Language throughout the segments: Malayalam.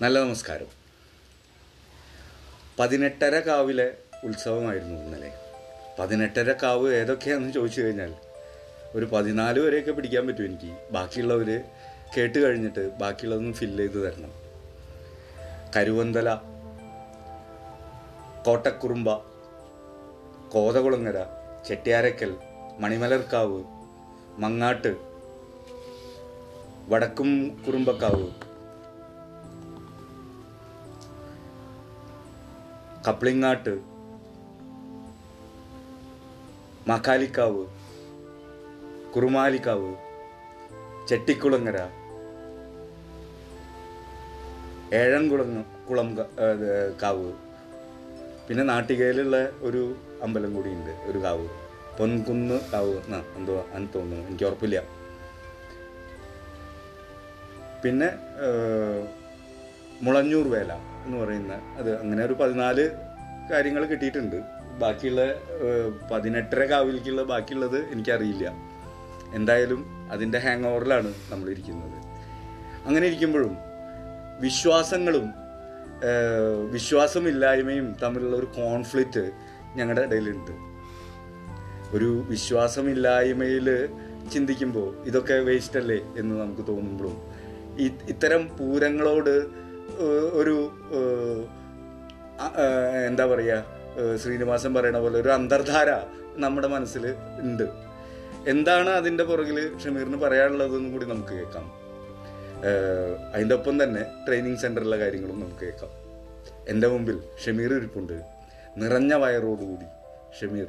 നല്ല നമസ്കാരം. പതിനെട്ടര കാവിലെ ഉത്സവമായിരുന്നു ഇന്നലെ. പതിനെട്ടര കാവ് ഏതൊക്കെയാണെന്ന് ചോദിച്ചു കഴിഞ്ഞാൽ ഒരു പതിനാല് വരെയൊക്കെ പിടിക്കാൻ പറ്റും എനിക്ക്. ബാക്കിയുള്ളവർ കേട്ട് കഴിഞ്ഞിട്ട് ബാക്കിയുള്ളതൊന്നും ഫില്ല് ചെയ്ത് തരണം. കരുവന്തല കോട്ടക്കുറുമ്പ കോതകുളങ്ങര ചെട്ടിയാരക്കൽ മണിമലർക്കാവ് മങ്ങാട്ട് വടക്കും കുറുമ്പക്കാവ് കപ്ലിങ്ങാട്ട് മക്കാലിക്കാവ് കുറുമാലിക്കാവ് ചെട്ടിക്കുളങ്ങര ഏഴംകുളങ്ങ കുളം കാവ്. പിന്നെ നാട്ടികയിലുള്ള ഒരു അമ്പലം കൂടിയുണ്ട് ഒരു കാവ്. പൊൻകുന്ന് കാവ് എന്നാ എന്തോ എന്ന് തോന്നുന്നു. എനിക്ക് ഉറപ്പില്ല. പിന്നെ മുളഞ്ഞൂർ വേല. എന്ന് പറയുന്ന അത് അങ്ങനെ ഒരു പതിനാല് കാര്യങ്ങൾ കിട്ടിയിട്ടുണ്ട്. ബാക്കിയുള്ള പതിനെട്ടര കാവിലേക്കുള്ള ബാക്കിയുള്ളത് എനിക്കറിയില്ല. എന്തായാലും അതിന്റെ ഹാങ് ഓവറിലാണ് നമ്മളിരിക്കുന്നത്. അങ്ങനെ ഇരിക്കുമ്പോഴും വിശ്വാസങ്ങളും വിശ്വാസമില്ലായ്മയും തമ്മിലുള്ള ഒരു കോൺഫ്ലിക്റ്റ് ഞങ്ങളുടെ ഇടയിലുണ്ട്. ഒരു വിശ്വാസമില്ലായ്മയിൽ ചിന്തിക്കുമ്പോൾ ഇതൊക്കെ വേസ്റ്റ് അല്ലേ എന്ന് നമുക്ക് തോന്നുമ്പോഴും ഇത്തരം പൂരങ്ങളോട് ഒരു എന്താ പറയുക ശ്രീനിവാസൻ പറയണ പോലെ ഒരു അന്തർധാര നമ്മുടെ മനസ്സിൽ ഉണ്ട്. എന്താണ് അതിന്റെ പുറകിൽ ഷമീറിന് പറയാനുള്ളതെന്നും കൂടി നമുക്ക് കേൾക്കാം. അതിന്റെ ഒപ്പം തന്നെ ട്രെയിനിങ് സെന്ററിലെ കാര്യങ്ങളും നമുക്ക് കേൾക്കാം. എന്റെ മുമ്പിൽ ഷമീർ ഇരിപ്പുണ്ട്. നിറഞ്ഞ വയറോടുകൂടി ഷമീർ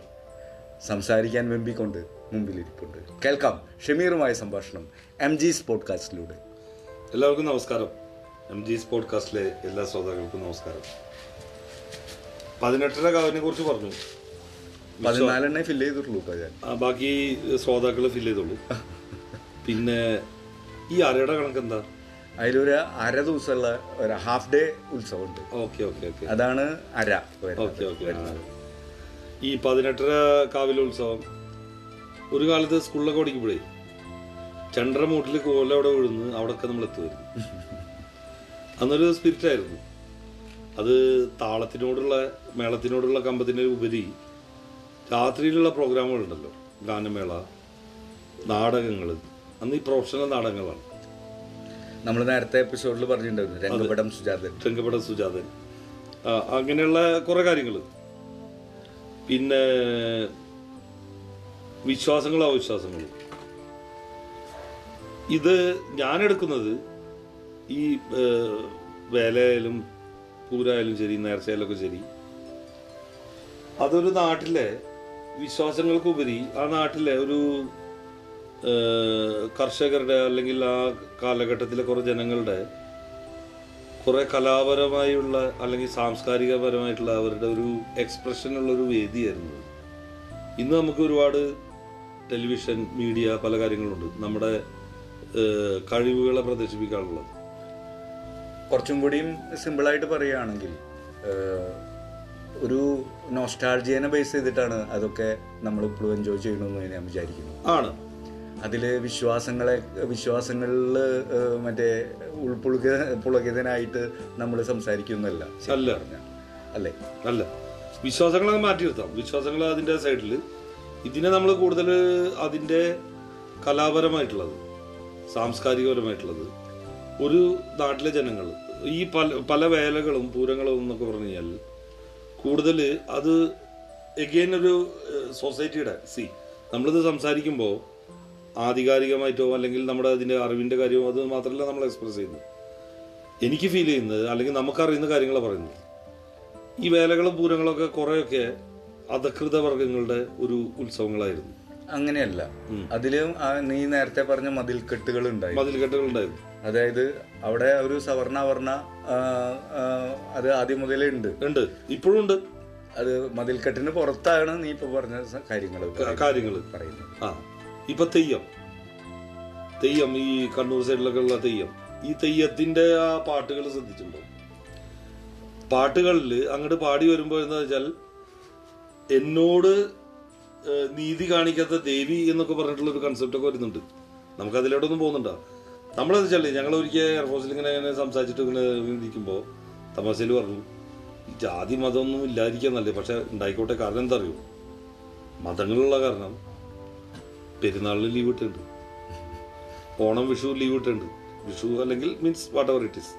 സംസാരിക്കാൻ വെമ്പിക്കൊണ്ട് മുമ്പിലിരിപ്പുണ്ട് കേൾക്കാം ഷമീറുമായ സംഭാഷണം എം ജി പോഡ്കാസ്റ്റിലൂടെ എല്ലാവർക്കും നമസ്കാരം. എം ജി പോഡ്കാസ്റ്റിലെ എല്ലാ ശ്രോതാക്കൾക്കും നമസ്കാരം. പതിനെട്ടര കാവിനെ കുറിച്ച് പറഞ്ഞു. പതിനാലെണ്ണേ ഫില്ല് ചെയ്തിട്ടുള്ളൂ ബാക്കി ശ്രോതാക്കൾ ഫില്ല് ചെയ്തോളൂ. പിന്നെ ഈ അരയുടെ കണക്ക് എന്താ? അതിലൊരു അര ദിവസമുള്ള ഒരു half day ഉത്സവമുണ്ട്. Okay okay okay. അതാണ് അര. ഓക്കെ ഓക്കെ ഈ പതിനെട്ടര കാവിലെ ഉത്സവം ഒരു കാലത്ത് സ്കൂളിലൊക്കെ പഠിക്കുമ്പോഴേ ചണ്ടര മൂട്ടിൽ കോല അവിടെ വീഴുന്ന് അവിടെയൊക്കെ നമ്മൾ എത്തുമായിരുന്നു അന്നൊരു സ്പിരിറ്റ് ആയിരുന്നു. അത് താളത്തിനോടുള്ള മേളത്തിനോടുള്ള കമ്പത്തിന്റെ ഉപരി രാത്രിയിലുള്ള പ്രോഗ്രാമുകളുണ്ടല്ലോ ഗാനമേള നാടകങ്ങൾ അന്ന് ഈ പ്രൊഫഷണൽ നാടകങ്ങളാണ്. നമ്മൾ നേരത്തെ എപ്പിസോഡിൽ പറഞ്ഞിട്ടുണ്ടായിരുന്നു രംഗപടം സുജാതൻ. രംഗപടം സുജാതൻ. അങ്ങനെയുള്ള കുറെ കാര്യങ്ങൾ പിന്നെ വിശ്വാസങ്ങളും അവിശ്വാസങ്ങളും. ഇത് ഞാൻ എടുക്കുന്നത് ഈ വേലയായാലും പൂരായാലും ശരി നേർച്ചയായാലൊക്കെ ശരി അതൊരു നാട്ടിലെ വിശ്വാസങ്ങൾക്കുപരി ആ നാട്ടിലെ ഒരു കർഷകരുടെ അല്ലെങ്കിൽ ആ കാലഘട്ടത്തിലെ കുറേ ജനങ്ങളുടെ കുറെ കലാപരമായുള്ള അല്ലെങ്കിൽ സാംസ്കാരികപരമായിട്ടുള്ള അവരുടെ ഒരു എക്സ്പ്രഷനുള്ള ഒരു വേദിയായിരുന്നു. ഇന്ന് നമുക്ക് ഒരുപാട് ടെലിവിഷൻ മീഡിയ പല കാര്യങ്ങളുണ്ട് നമ്മുടെ കഴിവുകളെ പ്രദർശിപ്പിക്കാനുള്ളത് കുറച്ചും കൂടിയും സിമ്പിളായിട്ട് പറയുകയാണെങ്കിൽ ഒരു നോസ്റ്റാൾജിയനെ ബേസ് ചെയ്തിട്ടാണ് അതൊക്കെ നമ്മൾ ഇപ്പോഴും എൻജോയ് ചെയ്യണമെന്ന് ഞാൻ വിചാരിക്കുന്നു. ആണ്. അതിൽ വിശ്വാസങ്ങളെ വിശ്വാസങ്ങളിൽ മറ്റേ ഉൾപ്പുളുക പുളകിതനായിട്ട് നമ്മൾ സംസാരിക്കുന്നല്ല അല്ല. അല്ലേ? അല്ല. വിശ്വാസങ്ങളെ മാറ്റി നിർത്താം. വിശ്വാസങ്ങൾ അതിന്റെ സൈഡിൽ ഇതിനെ നമ്മൾ കൂടുതൽ അതിന്റെ കലാപരമായിട്ടുള്ളത് സാംസ്കാരികപരമായിട്ടുള്ളത് ഒരു നാട്ടിലെ ജനങ്ങൾ ഈ പല പല വേലകളും പൂരങ്ങളും എന്നൊക്കെ പറഞ്ഞു കഴിഞ്ഞാൽ കൂടുതൽ അത് എഗെയിൻ ഒരു സൊസൈറ്റിയുടെ സി നമ്മളിത് സംസാരിക്കുമ്പോൾ ആധികാരികമായിട്ടോ അല്ലെങ്കിൽ നമ്മുടെ അതിന്റെ അറിവിന്റെ കാര്യമോ അത് മാത്രമല്ല നമ്മൾ എക്സ്പ്രസ് ചെയ്യുന്നത്. എനിക്ക് ഫീൽ ചെയ്യുന്നത് അല്ലെങ്കിൽ നമുക്കറിയുന്ന കാര്യങ്ങളാണ് പറയുന്നത്. ഈ വേലകളും പൂരങ്ങളൊക്കെ കുറേയൊക്കെ അധകൃത വർഗങ്ങളുടെ ഒരു ഉത്സവങ്ങളായിരുന്നു. അങ്ങനെയല്ല. അതിലും നീ നേരത്തെ പറഞ്ഞ മതിൽക്കെട്ടുകൾ ഉണ്ടായി മതിൽക്കെട്ടുകളുണ്ടായിരുന്നു. അതായത് അവിടെ ഒരു സവർണ ആ, അത് ആദ്യം മുതലേ ഉണ്ട്. ഉണ്ട്. ഇപ്പോഴും ഉണ്ട്. അത് മതിൽക്കെട്ടിന് പുറത്താണ് നീ ഇപ്പൊ പറഞ്ഞ കാര്യങ്ങൾ കാര്യങ്ങൾ പറയുന്നത്. ആ. ഇപ്പൊ തെയ്യം. തെയ്യം ഈ കണ്ണൂർ സൈഡിലൊക്കെ ഉള്ള തെയ്യം. ഈ തെയ്യത്തിന്റെ ആ പാട്ടുകൾ ശ്രദ്ധിച്ചിട്ടുണ്ടോ? പാട്ടുകളിൽ അങ്ങോട്ട് പാടി വരുമ്പോൾ എന്താ വെച്ചാൽ എന്നോട് നീതി കാണിക്കാത്ത ദേവി എന്നൊക്കെ പറഞ്ഞിട്ടുള്ള ഒരു കൺസെപ്റ്റ് ഒക്കെ വരുന്നുണ്ട്. നമുക്ക് അതിലോട്ടൊന്നും പോകുന്നുണ്ടോ? നമ്മളെന്ന് വെച്ചാൽ ഞങ്ങൾ ഒരിക്കൽ എയർഫോഴ്സിൽ ഇങ്ങനെ ഇങ്ങനെ സംസാരിച്ചിട്ട് ഇങ്ങനെ ഇരിക്കുമ്പോൾ തമാശയിൽ പറഞ്ഞു ജാതി മതമൊന്നും ഇല്ലാതിരിക്കാൻ നല്ലേ പക്ഷെ ഉണ്ടായിക്കോട്ടെ കാരണം എന്താ അറിയോ മതങ്ങളുള്ള കാരണം പെരുന്നാളിന് ലീവ് ഇട്ടുണ്ട് ഓണം വിഷു ലീവ് ഇട്ടുണ്ട് വിഷു അല്ലെങ്കിൽ means whatever it is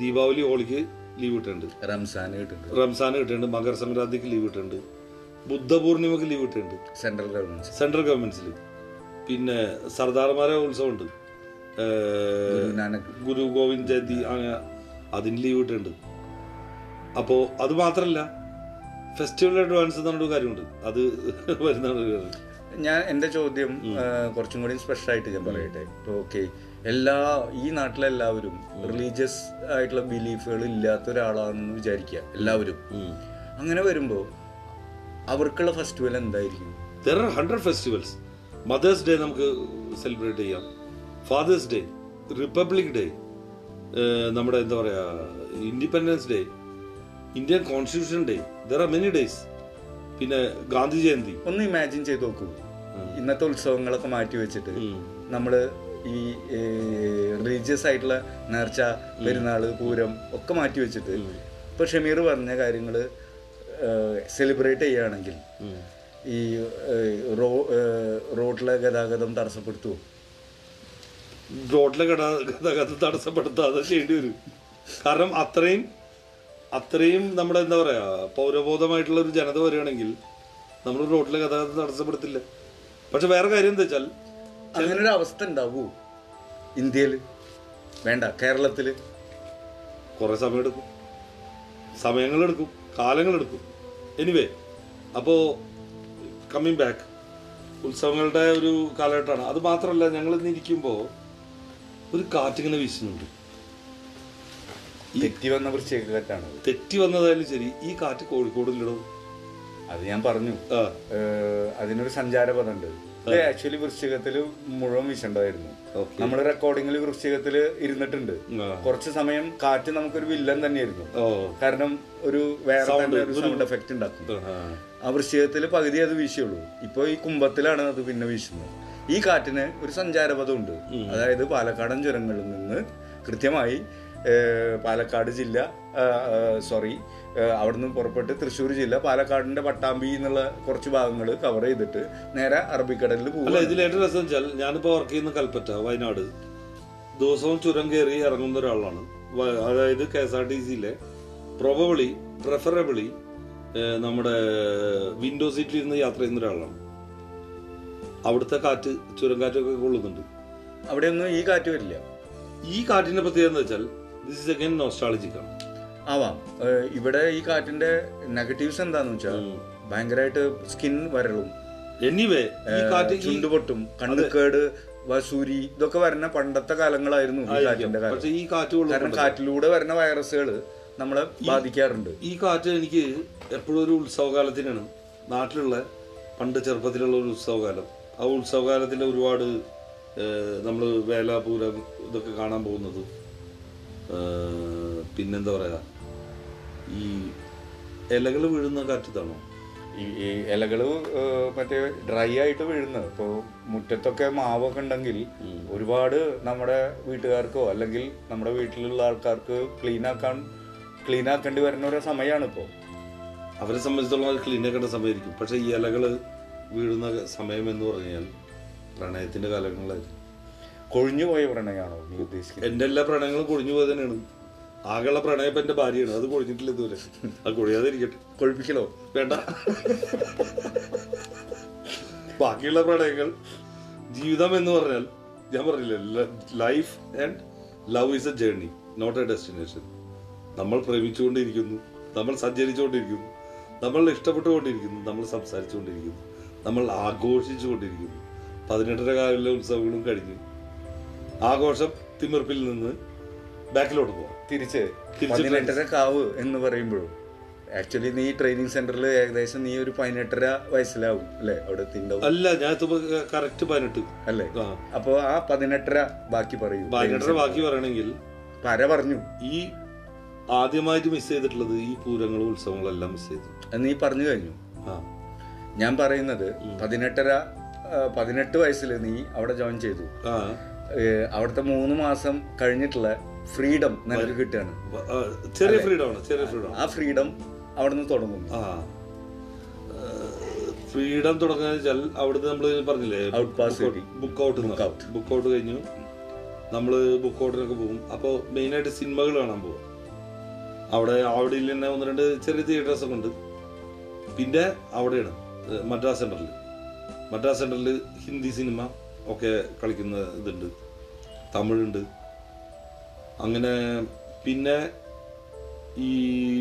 Deepavali ഹോളിക്ക് leave ഇട്ടുണ്ട് റംസാൻ കിട്ടുന്നുണ്ട് റംസാൻ കിട്ടുന്നുണ്ട് മകര സംക്രാന്തിക്ക് ലീവ് ഇട്ടുണ്ട് ബുദ്ധപൂർണിമക്ക് ലീവ് ഇട്ടുണ്ട് സെൻട്രൽ ഗവൺമെന്റ് സെൻട്രൽ ഗവൺമെന്റ്സിൽ പിന്നെ സർദാർമാരെ ഉത്സവമുണ്ട്. ഗുരു ഗോവിന്ദ് ജയന്തി അങ്ങനെ അതിന് ലീവ് ഇട്ടുണ്ട് അപ്പോ അത് മാത്രല്ല ഫെസ്റ്റിവൽ അഡ്വാൻസ് എന്ന് പറഞ്ഞൊരു കാര്യമുണ്ട്. അത് വരുന്നതാണ് ഞാൻ എന്റെ ചോദ്യം കുറച്ചും കൂടി സ്പെഷ്യൽ ആയിട്ട് ഞാൻ പറയട്ടെ. ഇപ്പോൾ ഓക്കെ എല്ലാ ഈ നാട്ടിലെല്ലാവരും റിലീജിയസ് ആയിട്ടുള്ള ബിലീഫുകൾ ഇല്ലാത്ത ഒരാളാണെന്ന് വിചാരിക്കുക എല്ലാവരും. അങ്ങനെ വരുമ്പോ അവർക്കുള്ള ഫെസ്റ്റിവൽ എന്തായിരിക്കും? There are hundred festivals mother's day നമുക്ക് സെലിബ്രേറ്റ് ചെയ്യാം. ഫാദേഴ്സ് ഡേ റിപ്പബ്ലിക് ഡേ നമ്മുടെ എന്താ പറയുക independence day Indian constitution day there are many days പിന്നെ ഗാന്ധി ജയന്തി ഒന്ന് ഇമാജിൻ ചെയ്ത് നോക്കൂ. ഇന്നത്തെ ഉത്സവങ്ങളൊക്കെ മാറ്റി വെച്ചിട്ട് നമ്മൾ നമ്മൾ ഈ റിലീജിയസ് ആയിട്ടുള്ള നേർച്ച പെരുന്നാൾ പൂരം ഒക്കെ മാറ്റി വെച്ചിട്ട് ഇപ്പൊ ഷമീർ പറഞ്ഞ കാര്യങ്ങൾ സെലിബ്രേറ്റ് ചെയ്യുകയാണെങ്കിൽ ഈ റോ- റോഡിലെ ഗതാഗതം തടസ്സപ്പെടുത്തുമോ റോഡിലെ ഗതാ- ഗതാഗതം തടസ്സപ്പെടുത്താതെ ചെയ്യേണ്ടി വരും. കാരണം അത്രയും അത്രയും നമ്മുടെ എന്താ പറയാ പൗരബോധമായിട്ടുള്ള ഒരു ജനത വരികയാണെങ്കിൽ നമ്മൾ റോഡിലെ ഗതാഗതം തടസ്സപ്പെടുത്തില്ല. പക്ഷെ വേറെ കാര്യം എന്താ വെച്ചാൽ അങ്ങനൊരു ഒരു അവസ്ഥ ഉണ്ടാവൂ. ഇന്ത്യയിൽ വേണ്ട കേരളത്തിൽ കുറേ സമയമെടുക്കും സമയങ്ങളെടുക്കും കാലങ്ങളെടുക്കും എനിവേ അപ്പോൾ കമ്മിങ് ബാക്ക് ഉത്സവങ്ങളുടെ ഒരു കാലഘട്ടമാണ്. അത് മാത്രമല്ല ഞങ്ങൾ ഇന്ന് ഇരിക്കുമ്പോൾ ഒരു കാറ്റിങ്ങനെ വീശുന്നുണ്ട്. തെറ്റി വന്ന കാറ്റാണ് തെറ്റി വന്നതായാലും ശരി ഈ കാറ്റ് കോഴിക്കോടില്ലടോ. അത് ഞാൻ പറഞ്ഞു. അതിനൊരു സഞ്ചാരപഥമുണ്ട്. ഇത് ആക്ച്വലി വൃശ്ചികത്തിൽ മുഴുവൻ വിശണ്ടായിരുന്നു നമ്മൾ നമ്മൾ റെക്കോർഡിങ്ങിൽ വൃശ്ചികത്തിൽ ഇരുന്നിട്ടുണ്ട്. കുറച്ച് സമയം കാറ്റ് നമുക്കൊരു വില്ലൻ തന്നെയായിരുന്നു. കാരണം ഒരു വേറെ തന്നെ ഒരു സൗണ്ട് എഫക്റ്റ് ഉണ്ടാക്കും. ആ. വൃശ്ചികത്തിൽ വൃശ്ചികത്തിൽ പകുതി അത് വീശുള്ളൂ. ഇപ്പൊ ഈ കുംഭത്തിലാണ് അത് പിന്നെ വീശുന്നത്. ഈ കാറ്റിന് ഒരു സഞ്ചാരപഥമുണ്ട്. അതായത് പാലക്കാടൻ ചുരങ്ങളിൽ നിന്ന് കൃത്യമായി പാലക്കാട് ജില്ല സോറി അവിടുന്ന് പുറപ്പെട്ട് തൃശ്ശൂർ ജില്ല പാലക്കാടിന്റെ പട്ടാമ്പി എന്നുള്ള കുറച്ച് ഭാഗങ്ങൾ കവർ ചെയ്തിട്ട് നേരെ അറബിക്കടലിൽ പോകും അല്ല ഇതിൽ ഏറ്റവും രസം വെച്ചാൽ ഞാനിപ്പോ വർക്ക് ചെയ്യുന്ന കൽപ്പറ്റ വയനാട്. ദിവസവും ചുരം കയറി ഇറങ്ങുന്ന ഒരാളാണ്. അതായത് കെ എസ് ആർ ടി സിയിലെ പ്രൊബബിളി പ്രെഫറബിളി നമ്മുടെ വിൻഡോ സീറ്റിൽ ഇരുന്ന് യാത്ര ചെയ്യുന്ന ഒരാളാണ്. അവിടുത്തെ കാറ്റ് ചുരം കാറ്റൊക്കെ കൊള്ളുന്നുണ്ട്. അവിടെയൊന്നും ഈ കാറ്റ് വരില്ല. ഈ കാറ്റിന്റെ പ്രത്യേകത എന്ന് വെച്ചാൽ ദിസ് ഇസ് അഗൈൻ നോസ്റ്റാളജിക്കാണ് ആവാം. ഇവിടെ ഈ കാറ്റിന്റെ നെഗറ്റീവ്സ് എന്താന്ന് വെച്ചാൽ ഭയങ്കരമായിട്ട് സ്കിൻ വരളും. എനിവേ ഈ കാറ്റ് ഈ ചുണ്ടുപൊട്ടും. കണ്ണുക്കേട് വസൂരി ഇതൊക്കെ വരുന്ന പണ്ടത്തെ കാലങ്ങളായിരുന്നു ഈ കാറ്റിന്റെ കാലം. പക്ഷെ ഈ കാറ്റ് കൊള്ളും കാരണം കാറ്റിലൂടെ വരുന്ന വൈറസുകൾ നമ്മളെ ബാധിക്കാറുണ്ട്. ഈ കാറ്റ് എനിക്ക് എപ്പോഴും ഒരു ഉത്സവകാലത്തിനാണ്. നാട്ടിലുള്ള പണ്ട് ചെറുപ്പത്തിലുള്ള ഒരു ഉത്സവകാലം. ആ ഉത്സവകാലത്തിൽ ഒരുപാട് നമ്മൾ വേല പൂരം ഇതൊക്കെ കാണാൻ പോകുന്നത്. പിന്നെന്താ പറയാ? ഈ ഇലകൾ വീഴുന്ന കാറ്റത്താണോ? ഈ ഈ ഇലകൾ മറ്റേ ഡ്രൈ ആയിട്ട് വീഴുന്നത്. ഇപ്പോൾ മുറ്റത്തൊക്കെ മാവൊക്കെ ഉണ്ടെങ്കിൽ ഒരുപാട് നമ്മുടെ വീട്ടുകാർക്കോ അല്ലെങ്കിൽ നമ്മുടെ വീട്ടിലുള്ള ആൾക്കാർക്ക് ക്ലീൻ ആക്കാൻ ക്ലീൻ ആക്കേണ്ടി വരുന്ന ഒരു സമയമാണ് ഇപ്പോൾ അവരെ സംബന്ധിച്ചിടത്തോളം അത് ക്ലീൻ ആക്കേണ്ട സമയമായിരിക്കും. പക്ഷെ ഈ ഇലകൾ വീഴുന്ന സമയം എന്ന് പറഞ്ഞാൽ പ്രണയത്തിന്റെ കാലങ്ങളായിരിക്കും. കൊഴിഞ്ഞു പോയ പ്രണയമാണോ നീ ഉദ്ദേശിക്കുന്നത്? എന്റെ എല്ലാ പ്രണയങ്ങളും കൊഴിഞ്ഞു തന്നെയാണ് ആകെയുള്ള പ്രണയം എന്റെ ഭാര്യയാണ്. അത് കൊഴിഞ്ഞിട്ടില്ല ഇതുവരെ. അത് കൊഴിയാതെ ഇരിക്കട്ടെ കൊഴിപ്പിക്കലോ വേണ്ട. ബാക്കിയുള്ള പ്രണയങ്ങൾ ജീവിതം എന്ന് പറഞ്ഞാൽ ഞാൻ പറഞ്ഞില്ല life and love is a journey not a destination നമ്മൾ പ്രേമിച്ചുകൊണ്ടിരിക്കുന്നു നമ്മൾ സഞ്ചരിച്ചുകൊണ്ടിരിക്കുന്നു നമ്മൾ ഇഷ്ടപ്പെട്ടുകൊണ്ടിരിക്കുന്നു നമ്മൾ സംസാരിച്ചുകൊണ്ടിരിക്കുന്നു നമ്മൾ ആഘോഷിച്ചുകൊണ്ടിരിക്കുന്നു. പതിനെട്ടര കാലിലെ ഉത്സവങ്ങളും കഴിഞ്ഞു ആഘോഷം തിമിർപ്പിൽ നിന്ന് ബാക്കിലോട്ട് പോവാം. തിരിച്ച് പതിനെട്ടര കാവ് എന്ന് പറയുമ്പോഴും. ആക്ച്വലി നീ ട്രെയിനിങ് സെന്ററിൽ ഏകദേശം നീ ഒരു പതിനെട്ടര വയസ്സിലാവും അല്ലെ? അവിടെ എത്തിണ്ടാവും അല്ല ഞാൻ കറക്റ്റ് പതിനെട്ട്. അല്ലേ? അപ്പോ ആ പതിനെട്ടര ബാക്കി പറയൂ. പതിനെട്ടര ബാക്കി പറയണെങ്കിൽ പര പറഞ്ഞു. ഈ ആദ്യമായിട്ട് മിസ് ചെയ്തിട്ടുള്ളത് ഈ പൂരങ്ങളും ഉത്സവങ്ങളും എല്ലാം മിസ് ചെയ്തു നീ പറഞ്ഞു കഴിഞ്ഞു. ഞാൻ പറയുന്നത് പതിനെട്ടര പതിനെട്ട് വയസ്സിൽ നീ അവിടെ ജോയിൻ ചെയ്തു. അവിടുത്തെ മൂന്ന് മാസം കഴിഞ്ഞിട്ടുള്ള ഫ്രീഡം നിനക്ക് കിട്ടുകയാണ് ചെറിയ ഫ്രീഡം ആണ് ചെറിയ ഫ്രീഡം ആ ഫ്രീഡം അവിടെ നിന്ന് തുടങ്ങും. ഫ്രീഡം തുടങ്ങാന്ന് വെച്ചാൽ അവിടുന്ന് നമ്മൾ പറഞ്ഞില്ലേ. ബുക്ക് ഔട്ട് ബുക്ക് ഔട്ട് കഴിഞ്ഞു. നമ്മൾ ബുക്ക് ഔട്ടിനൊക്കെ പോകും. അപ്പോൾ മെയിനായിട്ട് സിനിമകൾ കാണാൻ പോകും അവിടെ അവിടെ തന്നെ ഒന്ന് രണ്ട് ചെറിയ തിയേറ്റേഴ്സ് ഒക്കെ ഉണ്ട്. പിന്നെ അവിടെയാണ് മദ്രാസ് സെന്ററിൽ മദ്രാസ് സെന്ററിൽ ഹിന്ദി സിനിമ ഒക്കെ കളിക്കുന്ന ഇതുണ്ട്. തമിഴുണ്ട് അങ്ങനെ പിന്നെ ഈ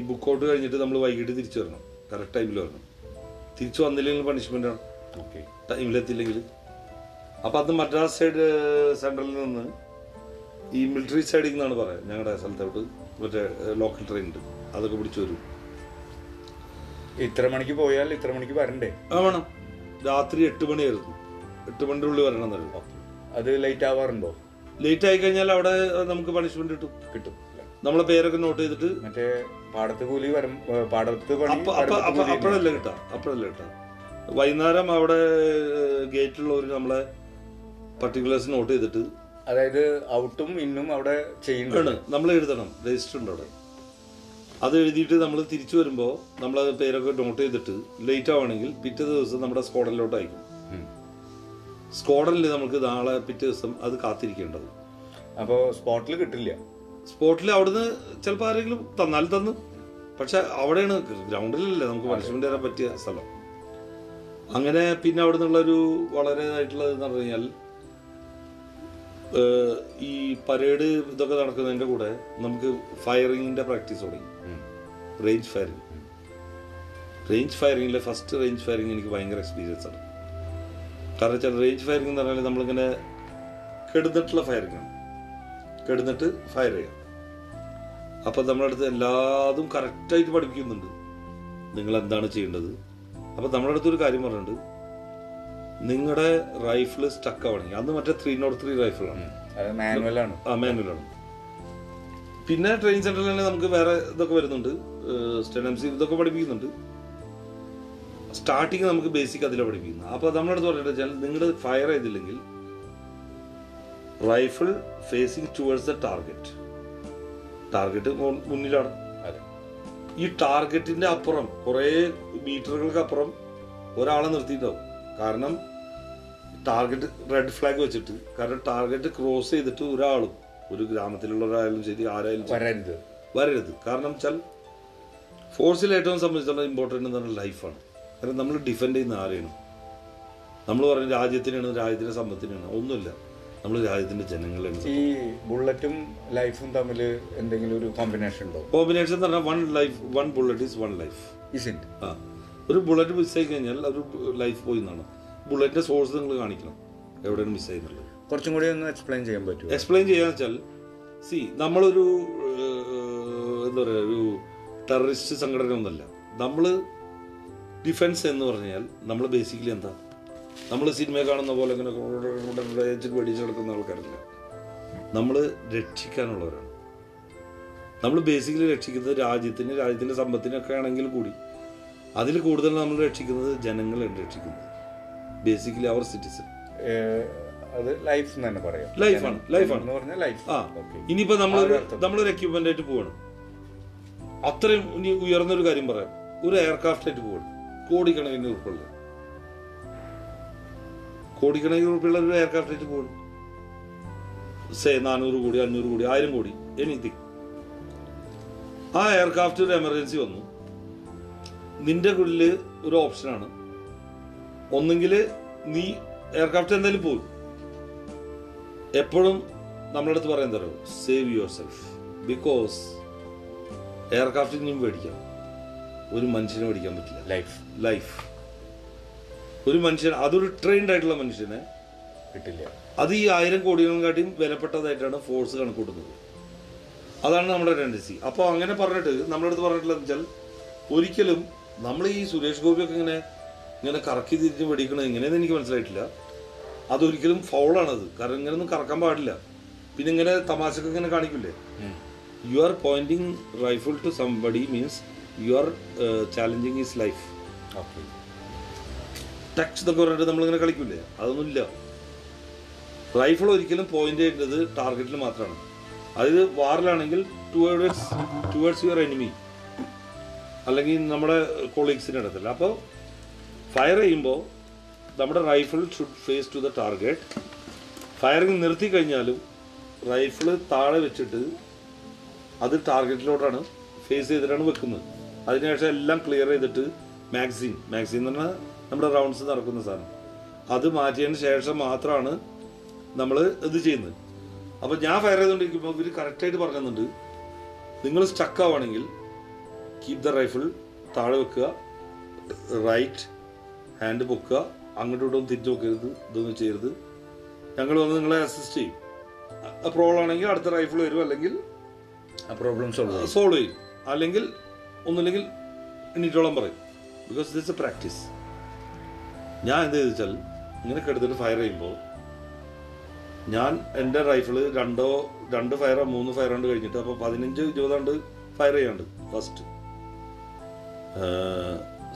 ബുക്ക് ഔട്ട് കഴിഞ്ഞിട്ട് നമ്മൾ വൈകിട്ട് തിരിച്ചു വരണം. കറക്റ്റ് ടൈമിൽ വരണം. തിരിച്ചു വന്നില്ലെങ്കിൽ പണിഷ്മെന്റ് ആണ്. ഓക്കെ ടൈമിലെത്തില്ലെങ്കിൽ അപ്പോൾ അത് മദ്രാസ് സൈഡ് സെൻട്രലിൽ നിന്ന് ഈ മിലിറ്ററി സൈഡിൽ നിന്നാണ് പറയാം. ഞങ്ങളുടെ സ്ഥലത്തോട്ട് മറ്റേ ലോക്കൽ ട്രെയിൻ ഉണ്ട് അതൊക്കെ പിടിച്ചു വരും. ഇത്ര മണിക്ക് പോയാൽ ഇത്ര മണിക്ക് വരണ്ടേ? ആ വേണം. രാത്രി എട്ട് മണിയായിരുന്നു. എട്ട് മണിന്റെ ഉള്ളിൽ വരണം എന്നല്ലോ അത് ലൈറ്റ് ആവാറുണ്ടോ? ലേറ്റ് ആയി കഴിഞ്ഞാൽ അവിടെ നമുക്ക് പണിഷ്മെന്റ് കിട്ടും. കിട്ടും. നമ്മളെ പേരൊക്കെ നോട്ട് ചെയ്തിട്ട് മറ്റേ പാടത്ത് കൂലി വരും പാടത്ത് അപ്പോഴല്ലേ കിട്ടാ? അപ്പോഴല്ലേ കിട്ടാ? വൈകുന്നേരം അവിടെ ഗേറ്റിലുള്ളവർ നമ്മളെ പർട്ടിക്കുലേഴ്സ് നോട്ട് ചെയ്തിട്ട് അതായത് ഔട്ടും ഇന്നും അവിടെ ചെയ്യുന്നുണ്ട്. നമ്മൾ എഴുതണം. രജിസ്റ്റർ ഉണ്ട് അവിടെ. അത് എഴുതിയിട്ട് നമ്മൾ തിരിച്ചു വരുമ്പോൾ നമ്മൾ പേരൊക്കെ നോട്ട് ചെയ്തിട്ട് ലേറ്റ് ആവുകയാണെങ്കിൽ പിറ്റേ ദിവസം നമ്മുടെ സ്ക്വാഡനിലോട്ട് അയക്കും. സ്ക്വാഡനിൽ നമുക്ക് നാളെ പിറ്റേ ദിവസം അത് കാത്തിരിക്കേണ്ടത്. അപ്പോൾ സ്പോട്ടിൽ കിട്ടില്ല. സ്പോട്ടിൽ അവിടുന്ന് ചിലപ്പോൾ ആരെങ്കിലും തന്നാൽ തന്നു. പക്ഷെ അവിടെയാണ് ഗ്രൗണ്ടിലല്ലേ നമുക്ക് പണിഷ്മെന്റ് തരാൻ പറ്റിയ സ്ഥലം. അങ്ങനെ പിന്നെ അവിടെ നിന്നുള്ളൊരു വളരെ ഇതായിട്ടുള്ളത് എന്ന് പറഞ്ഞു കഴിഞ്ഞാൽ ഈ പരേഡ് ഇതൊക്കെ നടക്കുന്നതിന്റെ കൂടെ നമുക്ക് ഫയറിങ്ങിന്റെ പ്രാക്ടീസ് തുടങ്ങി. Range firing. റേഞ്ച് ഫയറിങ്ങിലെ ഫസ്റ്റ് റേഞ്ച് ഫയറിങ് എനിക്ക് ഭയങ്കര എക്സ്പീരിയൻസ് ആണ്. കാരണം വെച്ചാൽ റേഞ്ച് ഫയറിംഗ് എന്ന് പറഞ്ഞാൽ നമ്മളിങ്ങനെ കെടുന്നിട്ടുള്ള ഫയറിംഗ് ആണ് കെടുന്നിട്ട് ഫയർ ചെയ്യാം. അപ്പം നമ്മുടെ അടുത്ത് എല്ലാതും കറക്റ്റായിട്ട് പഠിപ്പിക്കുന്നുണ്ട്. നിങ്ങൾ എന്താണ് ചെയ്യേണ്ടത്? അപ്പം നമ്മുടെ അടുത്തൊരു കാര്യം പറഞ്ഞിട്ടുണ്ട്. നിങ്ങളുടെ റൈഫിൾ സ്റ്റക്ക് ആവണമെങ്കിൽ അന്ന് മറ്റേ ത്രീ നോട്ട് ത്രീ റൈഫിളാണ് മാനുവലാണ് ആ മാനുവലാണ് പിന്നെ ട്രെയിൻ സെന്ററിൽ തന്നെ നമുക്ക് വേറെ ഇതൊക്കെ വരുന്നുണ്ട്. സ്റ്റെനംസി ഇതൊക്കെ പഠിപ്പിക്കുന്നുണ്ട്. സ്റ്റാർട്ടിങ് നമുക്ക് ബേസിക് അതിലാണ് പഠിപ്പിക്കുന്നത്. അപ്പോൾ നമ്മളടുത്ത് പറഞ്ഞിട്ട് വെച്ചാൽ നിങ്ങൾ ഫയർ ചെയ്തില്ലെങ്കിൽ rifle facing towards the target target മുന്നിലാണ്. ഈ ടാർഗറ്റിന്റെ അപ്പുറം കുറേ മീറ്ററുകൾക്ക് അപ്പുറം ഒരാളെ നിർത്തിയിട്ടുണ്ടാവും. കാരണം ടാർഗറ്റ് റെഡ് ഫ്ലാഗ് വെച്ചിട്ട് കാരണം ടാർഗറ്റ് ക്രോസ് ചെയ്തിട്ട് ഒരാളും ഒരു ഗ്രാമത്തിലുള്ള ഒരാളും ശരി ആരായാലും വരരുത്. വരരുത്. കാരണം വെച്ചാൽ ഫോഴ്സിൽ ഏറ്റവും സംബന്ധിച്ചുള്ള ഇമ്പോർട്ടന്റ് എന്ന് പറഞ്ഞാൽ ലൈഫാണ് കാരണം നമ്മൾ ഡിഫെൻഡ് ചെയ്യുന്ന ആരെയാണ്? നമ്മൾ പറയുന്നത് രാജ്യത്തിനാണ് രാജ്യത്തിന്റെ സമ്പത്തിനാണ് ഒന്നുമില്ല. നമ്മൾ രാജ്യത്തിന്റെ ജനങ്ങളാണ് ഈ ബുള്ളറ്റും ലൈഫും തമ്മിൽ എന്തെങ്കിലും ഒരു കോമ്പിനേഷൻ ഉണ്ടോ? കോമ്പിനേഷൻ എന്ന് പറഞ്ഞാൽ one life one bullet is one life is it ആ. ഒരു ബുള്ളറ്റ് മിസ്സായി കഴിഞ്ഞാൽ ഒരു ലൈഫ് പോയി എന്നാണ്. ബുള്ളറ്റിന്റെ സോഴ്സ് നിങ്ങൾ കാണിക്കണം. എവിടെയാണ് മിസ് എന്നുള്ളത് കുറച്ചും കൂടി ഒന്ന് എക്സ്പ്ലെയിൻ ചെയ്യാൻ പറ്റും എക്സ്പ്ലെയിൻ ചെയ്യാന്ന് വെച്ചാൽ സി നമ്മളൊരു എന്താ പറയുക ഒരു ടെററിസ്റ്റ് സംഘടന ഒന്നല്ല നമ്മൾ ഡിഫൻസ് എന്ന് പറഞ്ഞാൽ നമ്മൾ ബേസിക്കലി എന്താ? നമ്മൾ സിനിമ കാണുന്ന പോലെ ഇങ്ങനെ വെടിച്ച് കിടക്കുന്ന ആൾക്കാരല്ല? നമ്മൾ രക്ഷിക്കാനുള്ളവരാണ്. നമ്മൾ ബേസിക്കലി രക്ഷിക്കുന്നത് രാജ്യത്തിന് രാജ്യത്തിന്റെ സമ്പത്തിനൊക്കെ ആണെങ്കിൽ കൂടി. അതിൽ കൂടുതൽ നമ്മൾ രക്ഷിക്കുന്നത് ജനങ്ങളെയാണ് രക്ഷിക്കുന്നത്. ബേസിക്കലി അവർ സിറ്റിസൺ അത് ലൈഫ് എന്ന് തന്നെ പറയാം. ലൈഫാണ് ലൈഫാണ് ലൈഫ് ആ ഇനിയിപ്പോ നമ്മൾ നമ്മളൊരു എക്യുപ്മെന്റ് ആയിട്ട് പോവാണ്. അത്രയും ഇനി ഉയർന്നൊരു കാര്യം പറയാം. ഒരു എയർക്രാഫ്റ്റ് ആയിട്ട് പോവാണ്. കോടിക്കണക്കിന് ഉറുപ്പുള്ള കോടിക്കണക്കിന് ഉൾപ്പെടുന്ന ഒരു എയർക്രാഫ്റ്റ് ആയിട്ട് പോകും സേ നാനൂറ് കോടി അഞ്ഞൂറ് കോടി ആയിരം കോടി എനിത്തിങ് ആ എയർക്രാഫ്റ്റ് ഒരു എമർജൻസി വന്നു. നിന്റെ ഉള്ളിൽ ഒരു ഓപ്ഷനാണ് ഒന്നെങ്കിൽ നീ എയർക്രാഫ്റ്റ് എന്തായാലും പോകും എപ്പോഴും നമ്മുടെ അടുത്ത് പറയാൻ തരോ സേവ് യുവർ സെൽഫ് ബിക്കോസ് എയർക്രാഫ്റ്റിൽ നിന്നും മേടിക്കാം ഒരു മനുഷ്യനെ പഠിക്കാൻ പറ്റില്ല. ലൈഫ് ലൈഫ് ഒരു മനുഷ്യൻ അതൊരു ട്രെയിൻഡ് ആയിട്ടുള്ള മനുഷ്യനെ കിട്ടില്ല. അത് ഈ ആയിരം കോടികളെക്കാട്ടിയും വിലപ്പെട്ടതായിട്ടാണ് ഫോഴ്സ് കണക്കൂട്ടുന്നത്. അതാണ് നമ്മുടെ ടെൻഡൻസി അപ്പോൾ അങ്ങനെ പറഞ്ഞിട്ട് നമ്മുടെ അടുത്ത് പറഞ്ഞിട്ടുള്ളത് വെച്ചാൽ ഒരിക്കലും നമ്മൾ ഈ സുരേഷ് ഗോപിയൊക്കെ ഇങ്ങനെ ഇങ്ങനെ കറക്കി തിരിച്ച് പഠിക്കണത് എങ്ങനെയെന്ന് എനിക്ക് മനസ്സിലായിട്ടില്ല. അതൊരിക്കലും ഫൗളാണത് കാരണം ഇങ്ങനെയൊന്നും കറക്കാൻ പാടില്ല. പിന്നെ ഇങ്ങനെ തമാശക്ക് ഇങ്ങനെ കാണിക്കില്ലേ? You are pointing rifle to somebody means you are challenging is life okay touch എന്നൊക്കെ പറഞ്ഞിട്ട് നമ്മളിങ്ങനെ കളിക്കില്ലേ അതൊന്നുമില്ല. റൈഫിൾ ഒരിക്കലും പോയിന്റ് ചെയ്യേണ്ടത് ടാർഗറ്റിൽ മാത്രമാണ്. അതായത് വാറിലാണെങ്കിൽ ടുവേഡ്സ് ടുവേഡ്സ് യുവർ എനിമി അല്ലെങ്കിൽ നമ്മുടെ കൊളീഗ്സിന്റെ അടുത്തല്ല അപ്പോൾ ഫയർ ചെയ്യുമ്പോൾ നമ്മുടെ rifle should face to the target firing നിർത്തി കഴിഞ്ഞാലും റൈഫിൾ താഴെ വെച്ചിട്ട് അത് ടാർഗറ്റിലോട്ടാണ് ഫേസ് ചെയ്തിട്ടാണ് വെക്കുന്നത്. അതിനുശേഷം എല്ലാം ക്ലിയർ ചെയ്തിട്ട് മാഗസിൻ മാഗസിൻ എന്ന് പറഞ്ഞാൽ നമ്മുടെ റൗണ്ട്സ് നടക്കുന്ന സാധനം. അത് മാറ്റിയതിന് ശേഷം മാത്രമാണ് നമ്മൾ ഇത് ചെയ്യുന്നത്. അപ്പോൾ ഞാൻ ഫയർ ചെയ്തുകൊണ്ടിരിക്കുമ്പോൾ ഇവർ കറക്റ്റായിട്ട് പറഞ്ഞുണ്ട് നിങ്ങൾ സ്റ്റക്ക് ആവുകയാണെങ്കിൽ കീപ് ദ റൈഫിൾ താഴെ വെക്കുക റൈറ്റ് ഹാൻഡ് പൊക്കുക അങ്ങോട്ടും ഇങ്ങോട്ടും തിരിച്ചു നോക്കരുത് ഇതൊന്നും ചെയ്യരുത്. ഞങ്ങൾ വന്ന് നിങ്ങളെ അസിസ്റ്റ് ചെയ്യും. പ്രോബ്ലം ആണെങ്കിൽ അടുത്ത റൈഫിൾ വരും അല്ലെങ്കിൽ പ്രോബ്ലം സോൾവ് സോൾവ് ചെയ്യും. അല്ലെങ്കിൽ ഒന്നുമില്ലെങ്കിൽ എണ്ണീറ്റോളം പറയും. ബിക്കോസ് ദിസ് എ പ്രാക്ടീസ് ഞാൻ എന്ത് ചെയ്തു വെച്ചാൽ ഇങ്ങനെ കെടുത്തിട്ട് ഫയർ ചെയ്യുമ്പോൾ ഞാൻ എന്റെ റൈഫിൾ രണ്ടോ രണ്ട് ഫയറോ മൂന്ന് ഫയറോ കൊണ്ട് കഴിഞ്ഞിട്ട് അപ്പോൾ പതിനഞ്ച് ഇരുപതാണ്ട് ഫയർ ചെയ്യാണ്ട് ഫസ്റ്റ്